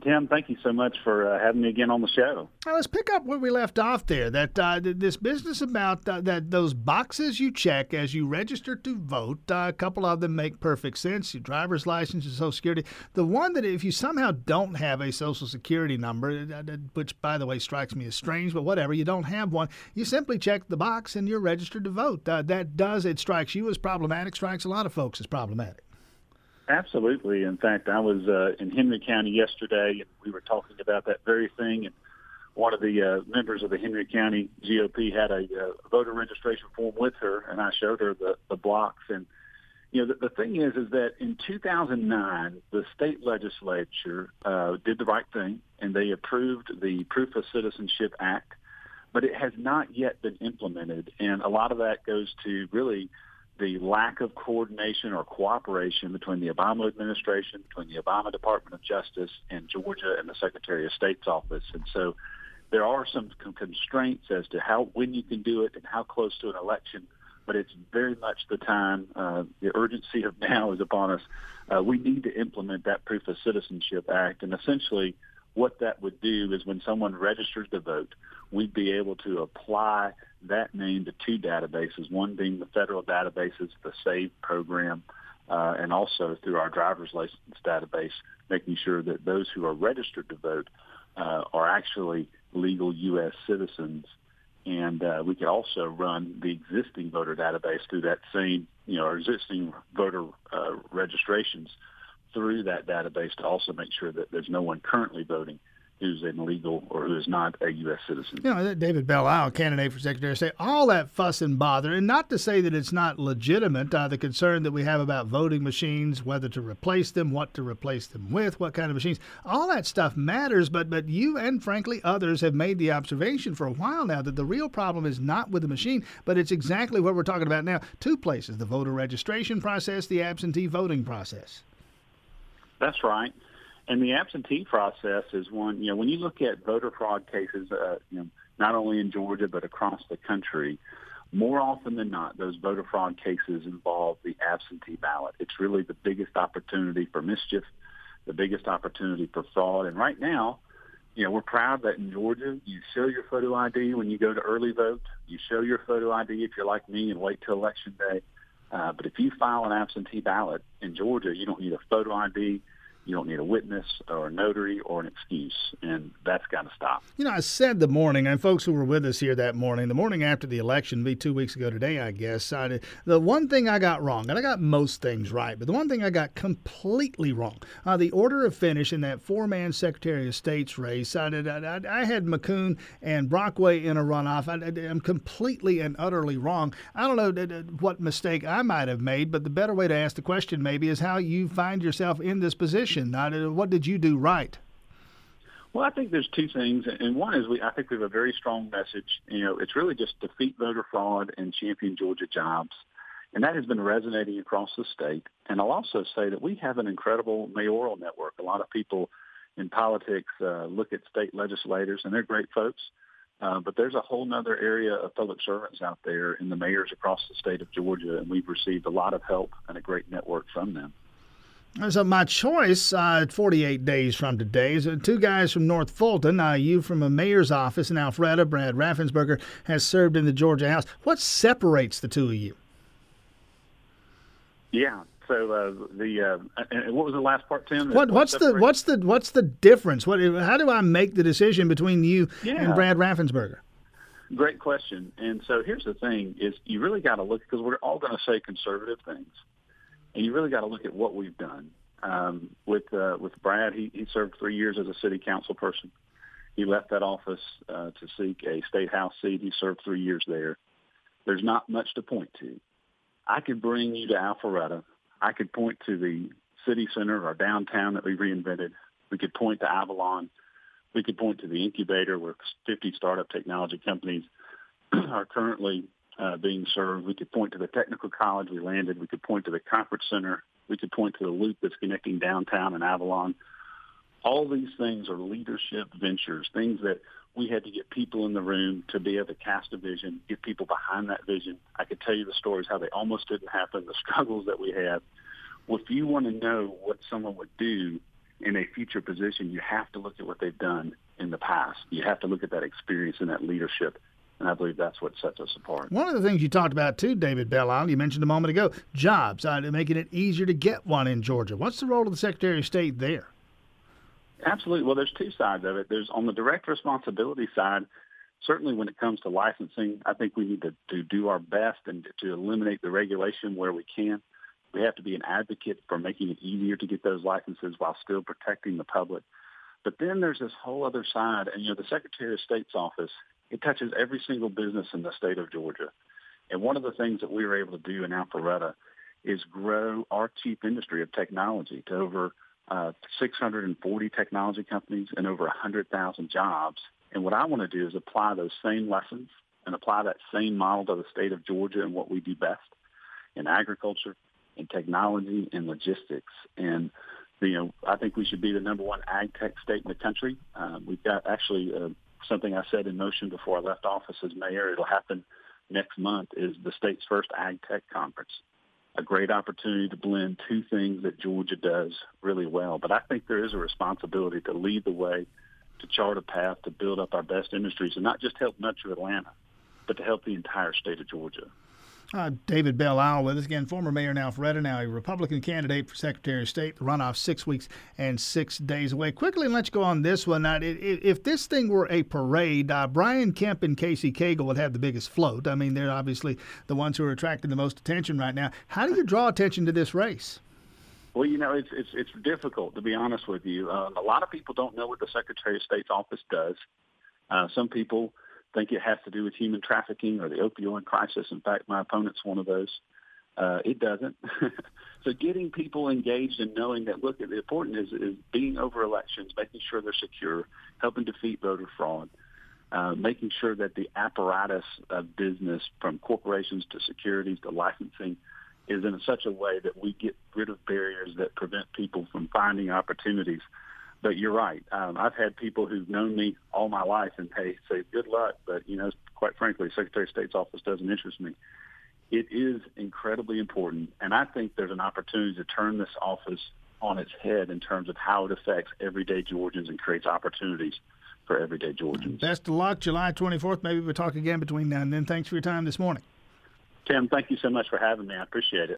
Tim, thank you so much for uh, having me again on the show. Now let's pick up where we left off there. That uh, this business about uh, that those boxes you check as you register to vote. Uh, a couple of them make perfect sense. Your driver's license, your social security. The one that if you somehow don't have a social security number, uh, which by the way strikes me as strange, but whatever, you don't have one. You simply check the box and you're registered to vote. Uh, that does it strikes you as problematic. Strikes a lot of folks as problematic. Absolutely. In fact, I was uh, in Henry County yesterday, and we were talking about that very thing. And one of the uh, members of the Henry County GOP had a uh, voter registration form with her, and I showed her the, the blocks. And you know, the, the thing is, is that in 2009, the state legislature uh, did the right thing, and they approved the Proof of Citizenship Act, but it has not yet been implemented. And a lot of that goes to really the lack of coordination or cooperation between the Obama administration, between the Obama Department of Justice, and Georgia and the Secretary of State's office. And so there are some constraints as to how when you can do it and how close to an election. But it's very much the time. Uh, the urgency of now is upon us. Uh, we need to implement that Proof of Citizenship Act, and essentially, what that would do is when someone registers to vote, we'd be able to apply that name to two databases, one being the federal databases, the SAVE program, uh, and also through our driver's license database, making sure that those who are registered to vote uh, are actually legal U.S. citizens. And uh, we could also run the existing voter database through that same, you know, our existing voter uh, registrations through that database to also make sure that there's no one currently voting who's an illegal or who is not a U.S. citizen. You know, David Belle Isle, candidate for Secretary of State, all that fuss and bother, and not to say that it's not legitimate, uh, the concern that we have about voting machines, whether to replace them, what to replace them with, what kind of machines, all that stuff matters, but, but you and frankly others have made the observation for a while now that the real problem is not with the machine, but it's exactly what we're talking about now. Two places, the voter registration process, the absentee voting process. That's right. And the absentee process is one, you know, when you look at voter fraud cases, uh, you know, not only in Georgia but across the country, more often than not, those voter fraud cases involve the absentee ballot. It's really the biggest opportunity for mischief, the biggest opportunity for fraud. And right now, you know, we're proud that in Georgia, you show your photo ID when you go to early vote. You show your photo ID if you're like me and wait till election day. Uh, but if you file an absentee ballot in Georgia, you don't need a photo ID. You don't need a witness or a notary or an excuse, and that's got to stop. You know, I said the morning, and folks who were with us here that morning, the morning after the election, be two weeks ago today, I guess. I the one thing I got wrong, and I got most things right, but the one thing I got completely wrong, uh, the order of finish in that four-man Secretary of State's race. I, did, I, I had McKoon and Brockway in a runoff. I, am completely and utterly wrong. I don't know what mistake I might have made, but the better way to ask the question maybe is how you find yourself in this position position? what did you do right? Well, I think there's two things, and one is we I think we have a very strong message. You know, it's really just defeat voter fraud and champion Georgia jobs, and that has been resonating across the state. And I'll also say that we have an incredible mayoral network. A lot of people in politics uh, look at state legislators, and they're great folks. Uh, but there's a whole other area of public servants out there in the mayors across the state of Georgia, and we've received a lot of help and a great network from them. So my choice, uh, 48 days from today, is uh, two guys from North Fulton. Uh, you from a mayor's office in Alpharetta. Brad Raffensperger has served in the Georgia House. What separates the two of you? Yeah. So uh, the uh, and what was the last part, Tim? What, what's the what's the what's the difference? What how do I make the decision between you yeah. and Brad Raffensperger? Great question. And so here's the thing: is you really got to look because we're all going to say conservative things and you really got to look at what we've done. Um, with uh, with Brad, he, he served three years as a city council person. He left that office uh, to seek a state house seat. He served three years there. There's not much to point to. I could bring you to Alpharetta. I could point to the city center or downtown that we reinvented. We could point to Avalon. We could point to the incubator where 50 startup technology companies are currently uh, being served. We could point to the technical college we landed. We could point to the conference center. We could point to the loop that's connecting downtown and Avalon. All these things are leadership ventures, things that we had to get people in the room to be able to cast a vision, get people behind that vision. I could tell you the stories how they almost didn't happen, the struggles that we had. Well, if you want to know what someone would do in a future position, you have to look at what they've done in the past. You have to look at that experience and that leadership. And I believe that's what sets us apart. One of the things you talked about too, David Belle, you mentioned a moment ago, jobs, uh, making it easier to get one in Georgia. What's the role of the Secretary of State there? Absolutely. Well, there's two sides of it. There's on the direct responsibility side, certainly when it comes to licensing, I think we need to, to do our best and to eliminate the regulation where we can. We have to be an advocate for making it easier to get those licenses while still protecting the public. But then there's this whole other side, and you know, the Secretary of State's office, it touches every single business in the state of Georgia. And one of the things that we were able to do in Alpharetta is grow our chief industry of technology to over uh, 640 technology companies and over 100,000 jobs. And what I want to do is apply those same lessons and apply that same model to the state of Georgia and what we do best in agriculture, in technology, in logistics. And, you know, I think we should be the number one ag tech state in the country. Um, we've got actually uh, something I said in motion before I left office as mayor. It'll happen next month is the state's first ag tech conference a great opportunity to blend two things that Georgia does really well. But I think there is a responsibility to lead the way, to chart a path to build up our best industries and not just help Metro Atlanta, but to help the entire state of Georgia. Uh, David Belle Isle with us again, former mayor in Alpharetta, now a Republican candidate for Secretary of State. The runoff six weeks and six days away. Quickly, let's go on this one. Now, if this thing were a parade, uh, Brian Kemp and Casey Cagle would have the biggest float. I mean, they're obviously the ones who are attracting the most attention right now. How do you draw attention to this race? Well, you know, it's it's it's difficult to be honest with you. Uh, a lot of people don't know what the Secretary of State's office does. Uh, some people think it has to do with human trafficking or the opioid crisis. In fact, my opponent's one of those. Uh, it doesn't. so getting people engaged and knowing that, look, the important is, is being over elections, making sure they're secure, helping defeat voter fraud, uh, making sure that the apparatus of business from corporations to securities to licensing is in such a way that we get rid of barriers that prevent people from finding opportunities but you're right. Um, I've had people who've known me all my life and hey, say good luck, but you know, quite frankly, Secretary of State's office doesn't interest me. It is incredibly important, and I think there's an opportunity to turn this office on its head in terms of how it affects everyday Georgians and creates opportunities for everyday Georgians. Best of luck, July 24th. Maybe we'll talk again between now and then. Thanks for your time this morning. Tim, thank you so much for having me. I appreciate it.